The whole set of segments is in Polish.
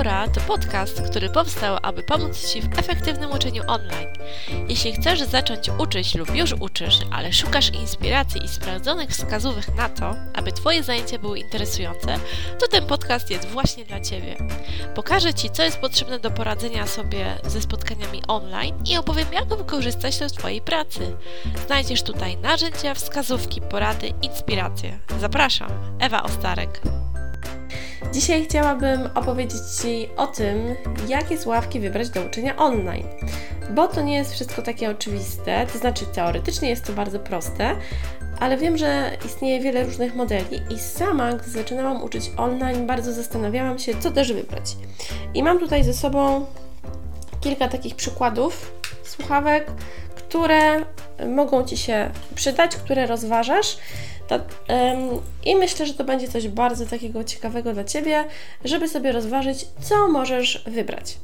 Pora to podcast, który powstał, aby pomóc Ci w efektywnym uczeniu online. Jeśli chcesz zacząć uczyć lub już uczysz, ale szukasz inspiracji i sprawdzonych wskazówek na to, aby Twoje zajęcia były interesujące, to ten podcast jest właśnie dla Ciebie. Pokażę Ci, co jest potrzebne do poradzenia sobie ze spotkaniami online i opowiem, jak wykorzystać to w Twojej pracy. Znajdziesz tutaj narzędzia, wskazówki, porady, inspiracje. Zapraszam, Ewa Ostarek. Dzisiaj chciałabym opowiedzieć Ci o tym, jakie sławki wybrać do uczenia online. Bo to nie jest wszystko takie oczywiste, to znaczy teoretycznie jest to bardzo proste, ale wiem, że istnieje wiele różnych modeli i sama, gdy zaczynałam uczyć online, bardzo zastanawiałam się, co też wybrać. I mam tutaj ze sobą kilka takich przykładów słuchawek, które mogą Ci się przydać, które rozważasz. I myślę, że to będzie coś bardzo takiego ciekawego dla Ciebie, żeby sobie rozważyć, co możesz wybrać.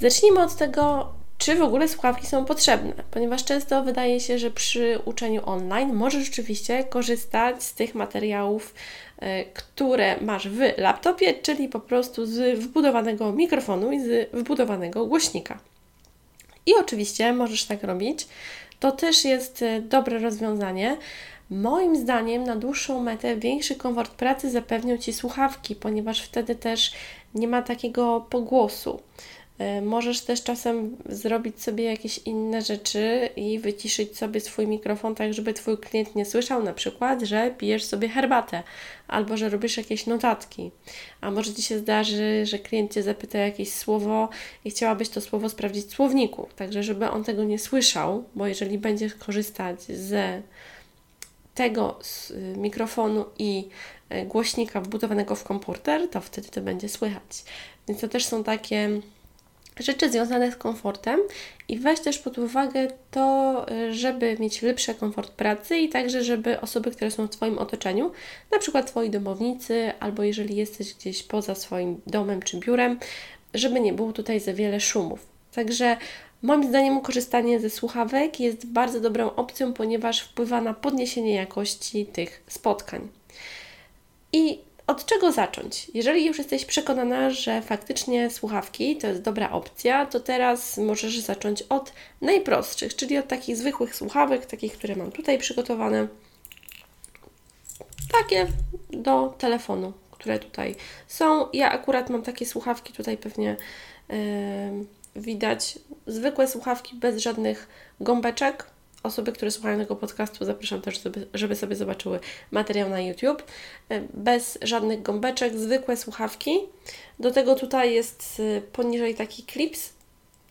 Zacznijmy od tego, czy w ogóle słuchawki są potrzebne, ponieważ często wydaje się, że przy uczeniu online możesz rzeczywiście korzystać z tych materiałów, e, które masz w laptopie, czyli po prostu z wbudowanego mikrofonu i z wbudowanego głośnika. I oczywiście możesz tak robić. To też jest e, dobre rozwiązanie. Moim zdaniem na dłuższą metę większy komfort pracy zapewnią Ci słuchawki, ponieważ wtedy też nie ma takiego pogłosu. E, możesz też czasem zrobić sobie jakieś inne rzeczy i wyciszyć sobie swój mikrofon tak, żeby Twój klient nie słyszał na przykład, że pijesz sobie herbatę albo że robisz jakieś notatki. A może Ci się zdarzy, że klient Cię zapyta jakieś słowo i chciałabyś to słowo sprawdzić w słowniku, także żeby on tego nie słyszał, bo jeżeli będziesz korzystać ze tego y, mikrofonu i y, głośnika wbudowanego w komputer, to wtedy to będzie słychać. Więc to też są takie rzeczy związane z komfortem i weź też pod uwagę to, y, żeby mieć lepszy komfort pracy i także, żeby osoby, które są w Twoim otoczeniu, na przykład Twoi domownicy, albo jeżeli jesteś gdzieś poza swoim domem czy biurem, żeby nie było tutaj za wiele szumów. Także Moim zdaniem korzystanie ze słuchawek jest bardzo dobrą opcją, ponieważ wpływa na podniesienie jakości tych spotkań. I od czego zacząć? Jeżeli już jesteś przekonana, że faktycznie słuchawki to jest dobra opcja, to teraz możesz zacząć od najprostszych, czyli od takich zwykłych słuchawek, takich, które mam tutaj przygotowane. Takie do telefonu, które tutaj są. Ja akurat mam takie słuchawki, tutaj pewnie. Yy, widać zwykłe słuchawki bez żadnych gąbeczek. Osoby, które słuchają tego podcastu, zapraszam też, żeby sobie zobaczyły materiał na YouTube. E, bez żadnych gąbeczek, zwykłe słuchawki. Do tego tutaj jest e, poniżej taki klips.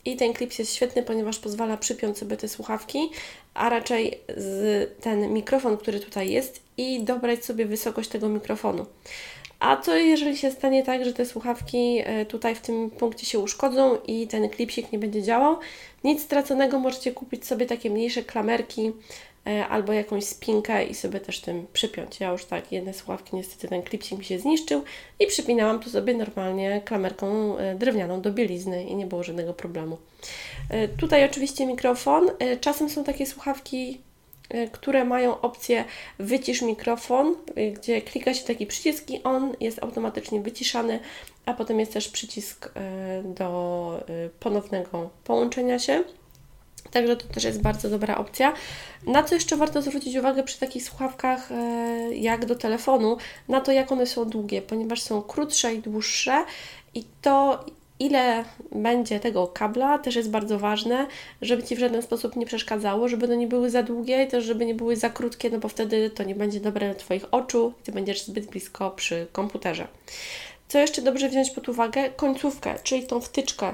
I ten klips jest świetny, ponieważ pozwala przypiąć sobie te słuchawki, a raczej z ten mikrofon, który tutaj jest i dobrać sobie wysokość tego mikrofonu. A co jeżeli się stanie tak, że te słuchawki e, tutaj w tym punkcie się uszkodzą i ten klipsik nie będzie działał? Nic straconego, możecie kupić sobie takie mniejsze klamerki e, albo jakąś spinkę i sobie też tym przypiąć. Ja już tak, jedne słuchawki, niestety ten klipsik mi się zniszczył i przypinałam tu sobie normalnie klamerką e, drewnianą do bielizny i nie było żadnego problemu. Tutaj oczywiście mikrofon. Czasem są takie słuchawki które mają opcję wycisz mikrofon, y, gdzie klika się taki przycisk i on jest automatycznie wyciszany, a potem jest też przycisk y, do ponownego połączenia się. Także to też jest bardzo dobra opcja. Na co jeszcze warto zwrócić uwagę przy takich słuchawkach jak do telefonu, na to jak one są długie, ponieważ są krótsze i dłuższe i to ile będzie tego kabla, też jest bardzo ważne, żeby Ci w żaden sposób nie przeszkadzało, żeby one nie były za długie i też żeby nie były za krótkie, no bo wtedy to nie będzie dobre dla Twoich oczu i Ty będziesz zbyt blisko przy komputerze. Co jeszcze dobrze wziąć pod uwagę? Końcówkę, czyli tą wtyczkę.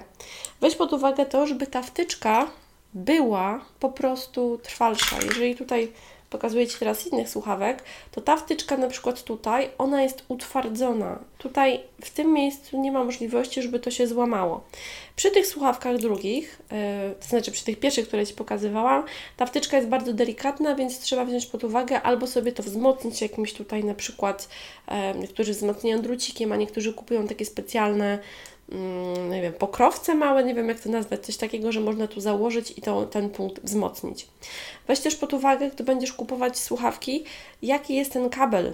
Weź pod uwagę to, żeby ta wtyczka była po prostu trwalsza. Jeżeli tutaj pokazuję Ci teraz innych słuchawek, to ta wtyczka na przykład tutaj, ona jest utwardzona. Tutaj w tym miejscu nie ma możliwości, żeby to się złamało. Przy tych słuchawkach drugich, yy, to znaczy przy tych pierwszych, które Ci pokazywałam, ta wtyczka jest bardzo delikatna, więc trzeba wziąć pod uwagę albo sobie to wzmocnić jakimś tutaj na przykład, yy, niektórzy wzmacniają drucikiem, a niektórzy kupują takie specjalne nie wiem, pokrowce małe, nie wiem jak to nazwać, coś takiego, że można tu założyć i to, ten punkt wzmocnić. Weź też pod uwagę, gdy będziesz kupować słuchawki, jaki jest ten kabel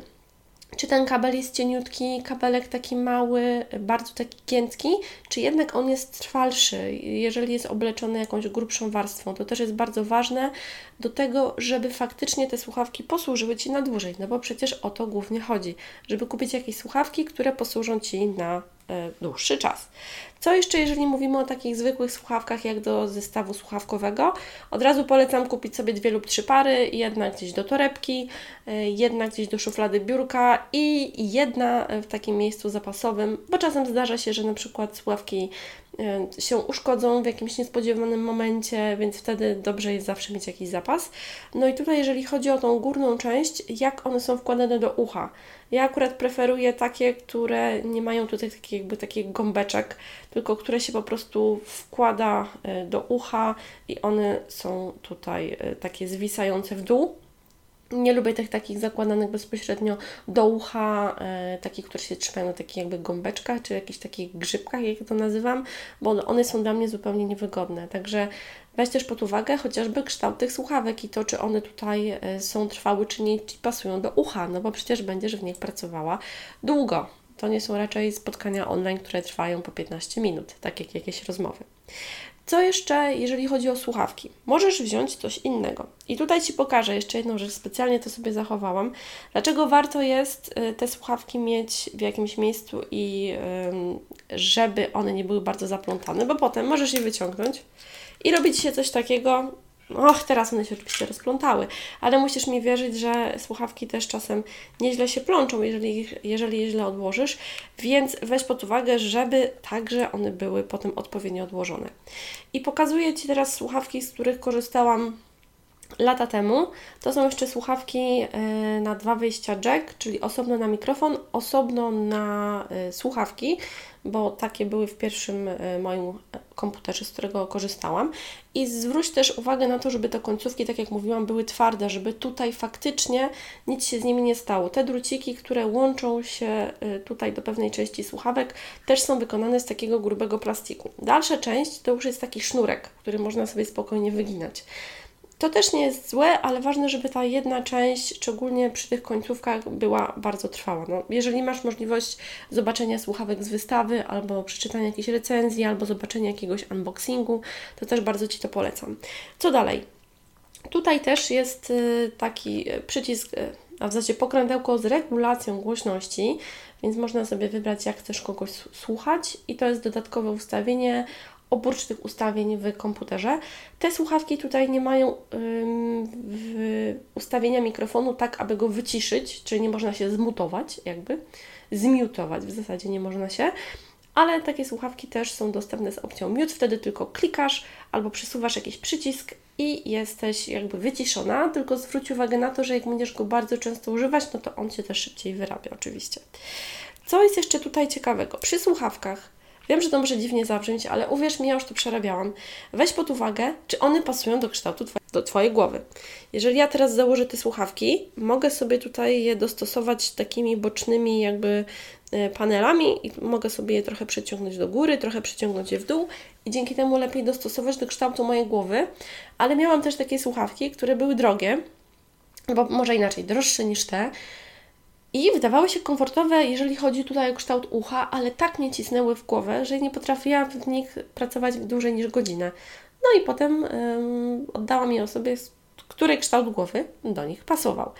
czy ten kabel jest cieniutki, kabelek taki mały, bardzo taki giętki, czy jednak on jest trwalszy, jeżeli jest obleczony jakąś grubszą warstwą. To też jest bardzo ważne do tego, żeby faktycznie te słuchawki posłużyły Ci na dłużej, no bo przecież o to głównie chodzi, żeby kupić jakieś słuchawki, które posłużą Ci na e, dłuższy czas. Co jeszcze, jeżeli mówimy o takich zwykłych słuchawkach, jak do zestawu słuchawkowego? Od razu polecam kupić sobie dwie lub trzy pary, jedna gdzieś do torebki, e, jedna gdzieś do szuflady biurka i jedna w takim miejscu zapasowym, bo czasem zdarza się, że na przykład słuchawki e, się uszkodzą w jakimś niespodziewanym momencie, więc wtedy dobrze jest zawsze mieć jakiś zapas. No i tutaj, jeżeli chodzi o tą górną część, jak one są wkładane do ucha. Ja akurat preferuję takie, które nie mają tutaj takich, jakby takich gąbeczek, tylko które się po prostu wkłada e, do ucha i one są tutaj e, takie zwisające w dół. Nie lubię tych takich zakładanych bezpośrednio do ucha, e, takich, które się trzymają na takich jakby gąbeczkach, czy jakichś takich grzybkach, jak to nazywam, bo one są dla mnie zupełnie niewygodne. Także weź też pod uwagę chociażby kształt tych słuchawek i to, czy one tutaj e, są trwałe, czy nie, czy pasują do ucha, no bo przecież będziesz w nich pracowała długo. To nie są raczej spotkania online, które trwają po 15 minut, tak jak jakieś rozmowy. Co jeszcze, jeżeli chodzi o słuchawki? Możesz wziąć coś innego. I tutaj Ci pokażę jeszcze jedną rzecz, specjalnie to sobie zachowałam. Dlaczego warto jest y, te słuchawki mieć w jakimś miejscu i żeby one nie były bardzo zaplątane, bo potem możesz je wyciągnąć i robić się coś takiego, Och, teraz one się oczywiście rozplątały, ale musisz mi wierzyć, że słuchawki też czasem nieźle się plączą, jeżeli, jeżeli je źle odłożysz, więc weź pod uwagę, żeby także one były potem odpowiednio odłożone. I pokazuję Ci teraz słuchawki, z których korzystałam lata temu. To są jeszcze słuchawki e, na dwa wyjścia jack, czyli osobno na mikrofon, osobno na e, słuchawki, bo takie były w pierwszym e, moim komputerze, z którego korzystałam. I zwróć też uwagę na to, żeby te końcówki, tak jak mówiłam, były twarde, żeby tutaj faktycznie nic się z nimi nie stało. Te druciki, które łączą się tutaj do pewnej części słuchawek, też są wykonane z takiego grubego plastiku. Dalsza część to już jest taki sznurek, który można sobie spokojnie wyginać. To też nie jest złe, ale ważne, żeby ta jedna część, szczególnie przy tych końcówkach, była bardzo trwała. No, jeżeli masz możliwość zobaczenia słuchawek z wystawy, albo przeczytania jakiejś recenzji, albo zobaczenia jakiegoś unboxingu, to też bardzo Ci to polecam. Co dalej? Tutaj też jest y, taki y, przycisk, y, a w zasadzie pokrętełko z regulacją głośności, więc można sobie wybrać, jak chcesz kogoś słuchać, i to jest dodatkowe ustawienie oprócz tych ustawień w komputerze. Te słuchawki tutaj nie mają ustawienia mikrofonu tak, aby go wyciszyć, czyli nie można się zmutować, jakby zmiutować w zasadzie nie można się. Ale takie słuchawki też są dostępne z opcją mute, wtedy tylko klikasz albo przesuwasz jakiś przycisk i jesteś jakby wyciszona, tylko zwróć uwagę na to, że jak będziesz go bardzo często używać, no to on się też szybciej wyrabia oczywiście. Co jest jeszcze tutaj ciekawego? Przy słuchawkach Wiem, że to może dziwnie zabrzmieć, ale uwierz mi, ja już to przerabiałam. Weź pod uwagę, czy one pasują do kształtu do Twojej głowy. Jeżeli ja teraz założę te słuchawki, mogę sobie tutaj je dostosować takimi bocznymi jakby e, panelami i mogę sobie je trochę przeciągnąć do góry, trochę przeciągnąć je w dół i dzięki temu lepiej dostosować do kształtu mojej głowy. Ale miałam też takie słuchawki, które były drogie, bo może inaczej, droższe niż te, i wydawały się komfortowe, jeżeli chodzi tutaj o kształt ucha, ale tak mnie cisnęły w głowę, że nie potrafiłam w nich pracować dłużej niż godzinę. No i potem oddałam je osobie, której kształt głowy do nich pasował.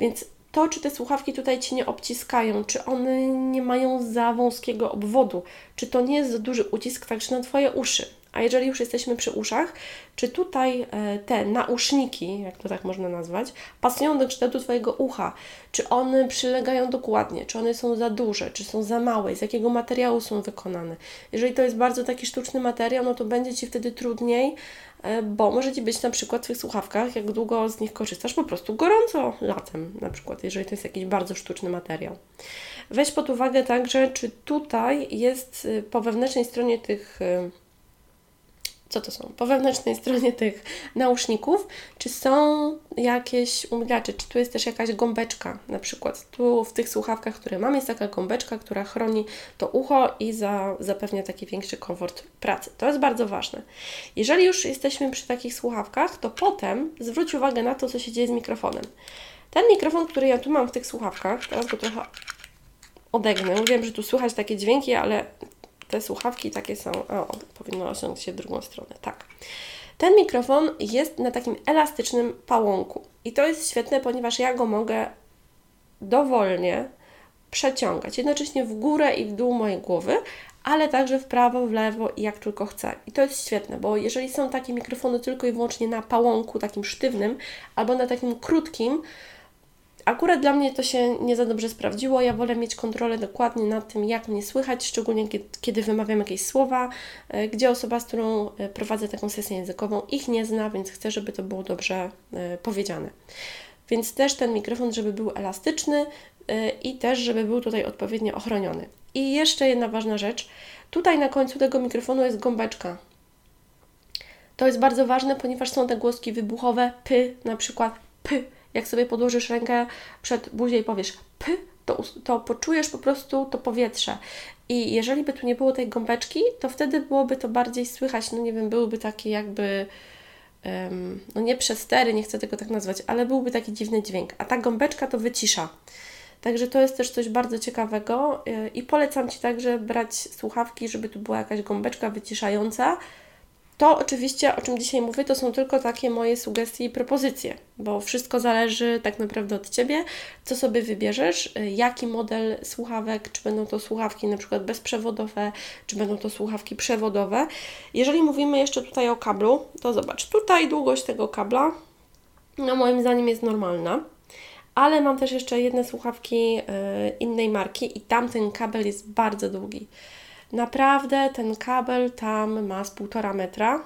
Więc to, czy te słuchawki tutaj Ci nie obciskają, czy one nie mają za wąskiego obwodu, czy to nie jest za duży ucisk także na Twoje uszy, a jeżeli już jesteśmy przy uszach, czy tutaj e, te nauszniki, jak to tak można nazwać, pasują do kształtu Twojego ucha? Czy one przylegają dokładnie? Czy one są za duże? Czy są za małe? Z jakiego materiału są wykonane? Jeżeli to jest bardzo taki sztuczny materiał, no to będzie Ci wtedy trudniej, e, bo może Ci być na przykład w tych słuchawkach, jak długo z nich korzystasz, po prostu gorąco latem, na przykład, jeżeli to jest jakiś bardzo sztuczny materiał. Weź pod uwagę także, czy tutaj jest e, po wewnętrznej stronie tych co to są? Po wewnętrznej stronie tych nauszników, czy są jakieś umygacze, czy tu jest też jakaś gąbeczka, na przykład tu w tych słuchawkach, które mam, jest taka gąbeczka, która chroni to ucho i za, zapewnia taki większy komfort pracy. To jest bardzo ważne. Jeżeli już jesteśmy przy takich słuchawkach, to potem zwróć uwagę na to, co się dzieje z mikrofonem. Ten mikrofon, który ja tu mam w tych słuchawkach, teraz go trochę odegnę. Wiem, że tu słychać takie dźwięki, ale te słuchawki takie są. O, powinno osiągnąć się w drugą stronę. Tak. Ten mikrofon jest na takim elastycznym pałąku. I to jest świetne, ponieważ ja go mogę dowolnie przeciągać, jednocześnie w górę i w dół mojej głowy, ale także w prawo, w lewo i jak tylko chcę. I to jest świetne, bo jeżeli są takie mikrofony tylko i wyłącznie na pałąku takim sztywnym albo na takim krótkim, akurat dla mnie to się nie za dobrze sprawdziło. Ja wolę mieć kontrolę dokładnie nad tym, jak mnie słychać, szczególnie kiedy wymawiam jakieś słowa, e, gdzie osoba, z którą e, prowadzę taką sesję językową, ich nie zna, więc chcę, żeby to było dobrze e, powiedziane. Więc też ten mikrofon, żeby był elastyczny i też, żeby był tutaj odpowiednio ochroniony. I jeszcze jedna ważna rzecz. Tutaj na końcu tego mikrofonu jest gąbeczka. To jest bardzo ważne, ponieważ są te głoski wybuchowe, py, na przykład p. Jak sobie podłożysz rękę przed buzię i powiesz p, to, to poczujesz po prostu to powietrze. I jeżeli by tu nie było tej gąbeczki, to wtedy byłoby to bardziej słychać, no nie wiem, byłyby takie jakby, um, no nie przestery, nie chcę tego tak nazwać, ale byłby taki dziwny dźwięk. A ta gąbeczka to wycisza. Także to jest też coś bardzo ciekawego y, i polecam Ci także brać słuchawki, żeby tu była jakaś gąbeczka wyciszająca. To oczywiście, o czym dzisiaj mówię, to są tylko takie moje sugestie i propozycje, bo wszystko zależy tak naprawdę od Ciebie, co sobie wybierzesz, y, jaki model słuchawek, czy będą to słuchawki na przykład bezprzewodowe, czy będą to słuchawki przewodowe. Jeżeli mówimy jeszcze tutaj o kablu, to zobacz, tutaj długość tego kabla, no moim zdaniem jest normalna ale mam też jeszcze jedne słuchawki y, innej marki i tam ten kabel jest bardzo długi. Naprawdę ten kabel tam ma z półtora metra.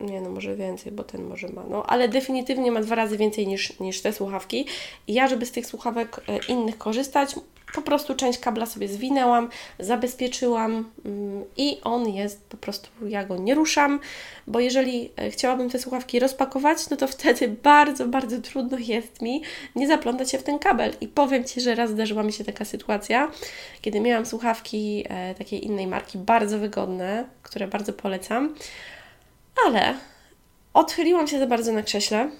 Nie no, może więcej, bo ten może ma. No, ale definitywnie ma dwa razy więcej niż, niż te słuchawki. I ja, żeby z tych słuchawek y, innych korzystać, po prostu część kabla sobie zwinęłam, zabezpieczyłam mm, i on jest po prostu, ja go nie ruszam, bo jeżeli e, chciałabym te słuchawki rozpakować, no to wtedy bardzo, bardzo trudno jest mi nie zaplątać się w ten kabel. I powiem Ci, że raz zdarzyła mi się taka sytuacja, kiedy miałam słuchawki e, takiej innej marki, bardzo wygodne, które bardzo polecam, ale odchyliłam się za bardzo na krześle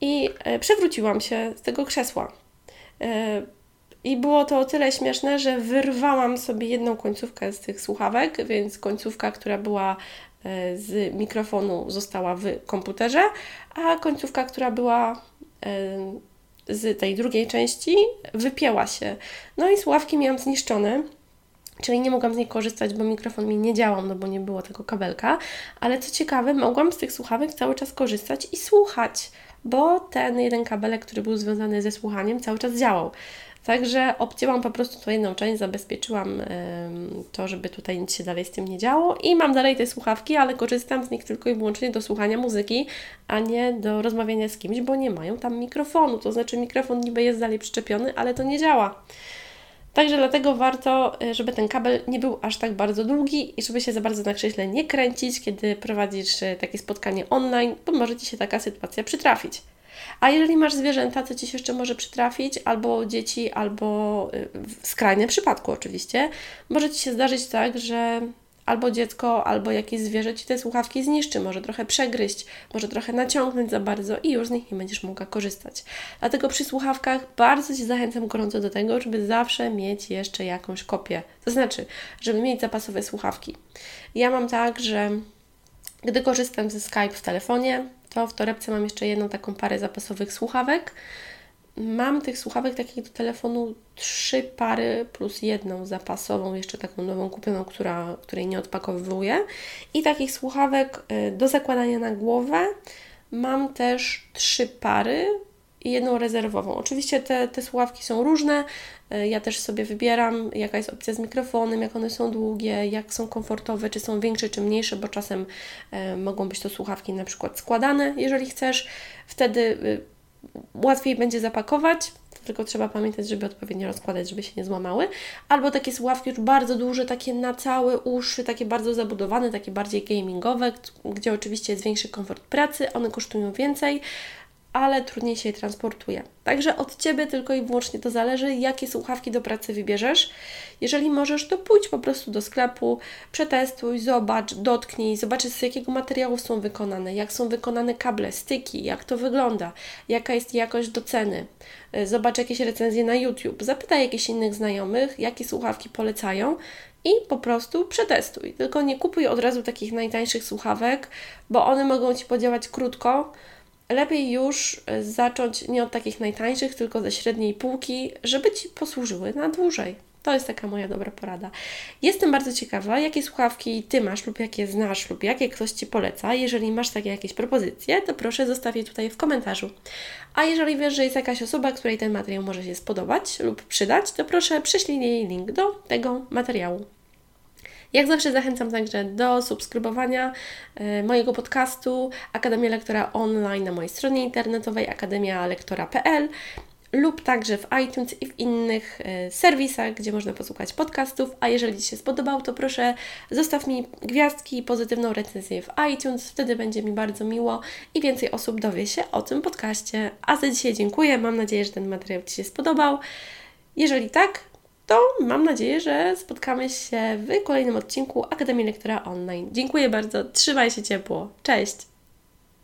i e, przewróciłam się z tego krzesła. I było to o tyle śmieszne, że wyrwałam sobie jedną końcówkę z tych słuchawek, więc końcówka, która była e, z mikrofonu, została w komputerze, a końcówka, która była e, z tej drugiej części, wypięła się. No i słuchawki miałam zniszczone. Czyli nie mogłam z niej korzystać, bo mikrofon mi nie działał, no bo nie było tego kabelka. Ale co ciekawe, mogłam z tych słuchawek cały czas korzystać i słuchać, bo ten jeden kabelek, który był związany ze słuchaniem, cały czas działał. Także obcięłam po prostu tą jedną część, zabezpieczyłam to, żeby tutaj nic się dalej z tym nie działo i mam dalej te słuchawki, ale korzystam z nich tylko i wyłącznie do słuchania muzyki, a nie do rozmawiania z kimś, bo nie mają tam mikrofonu. To znaczy mikrofon niby jest dalej przyczepiony, ale to nie działa. Także dlatego warto, e, żeby ten kabel nie był aż tak bardzo długi i żeby się za bardzo na krześle nie kręcić, kiedy prowadzisz e, takie spotkanie online, bo może Ci się taka sytuacja przytrafić. A jeżeli masz zwierzęta, co Ci się jeszcze może przytrafić, albo dzieci, albo y, w skrajnym przypadku oczywiście, może Ci się zdarzyć tak, że albo dziecko, albo jakieś zwierzę Ci te słuchawki zniszczy, może trochę przegryźć, może trochę naciągnąć za bardzo i już z nich nie będziesz mogła korzystać. Dlatego przy słuchawkach bardzo Ci zachęcam gorąco do tego, żeby zawsze mieć jeszcze jakąś kopię. To znaczy, żeby mieć zapasowe słuchawki. Ja mam tak, że gdy korzystam ze Skype w telefonie, to w torebce mam jeszcze jedną taką parę zapasowych słuchawek. Mam tych słuchawek takich do telefonu trzy pary plus jedną zapasową, jeszcze taką nową kupioną, która, której nie odpakowuję. I takich słuchawek y, do zakładania na głowę mam też trzy pary i jedną rezerwową. Oczywiście te, te słuchawki są różne. Y, ja też sobie wybieram, jaka jest opcja z mikrofonem, jak one są długie, jak są komfortowe, czy są większe, czy mniejsze, bo czasem y, mogą być to słuchawki na przykład składane, jeżeli chcesz. Wtedy y, łatwiej będzie zapakować, tylko trzeba pamiętać, żeby odpowiednio rozkładać, żeby się nie złamały. Albo takie słuchawki już bardzo duże, takie na całe uszy, takie bardzo zabudowane, takie bardziej gamingowe, gdzie oczywiście jest większy komfort pracy, one kosztują więcej, ale trudniej się je transportuje. Także od Ciebie tylko i wyłącznie to zależy, jakie słuchawki do pracy wybierzesz. Jeżeli możesz, to pójdź po prostu do sklepu, przetestuj, zobacz, dotknij, zobacz z jakiego materiału są wykonane, jak są wykonane kable, styki, jak to wygląda, jaka jest jakość do ceny. E, zobacz jakieś recenzje na YouTube, zapytaj jakichś innych znajomych, jakie słuchawki polecają i po prostu przetestuj. Tylko nie kupuj od razu takich najtańszych słuchawek, bo one mogą Ci podziałać krótko. Lepiej już e, zacząć nie od takich najtańszych, tylko ze średniej półki, żeby Ci posłużyły na dłużej. To jest taka moja dobra porada. Jestem bardzo ciekawa, jakie słuchawki Ty masz lub jakie znasz lub jakie ktoś Ci poleca. Jeżeli masz takie jakieś propozycje, to proszę zostaw je tutaj w komentarzu. A jeżeli wiesz, że jest jakaś osoba, której ten materiał może się spodobać lub przydać, to proszę prześlij jej link do tego materiału. Jak zawsze zachęcam także do subskrybowania e, mojego podcastu Akademia Lektora online na mojej stronie internetowej akademialektora.pl lub także w iTunes i w innych e, serwisach, gdzie można posłuchać podcastów. A jeżeli Ci się spodobał, to proszę zostaw mi gwiazdki i pozytywną recenzję w iTunes. Wtedy będzie mi bardzo miło i więcej osób dowie się o tym podcaście. A za dzisiaj dziękuję. Mam nadzieję, że ten materiał Ci się spodobał. Jeżeli tak, to mam nadzieję, że spotkamy się w kolejnym odcinku Akademii Lektora Online. Dziękuję bardzo, trzymaj się ciepło. Cześć!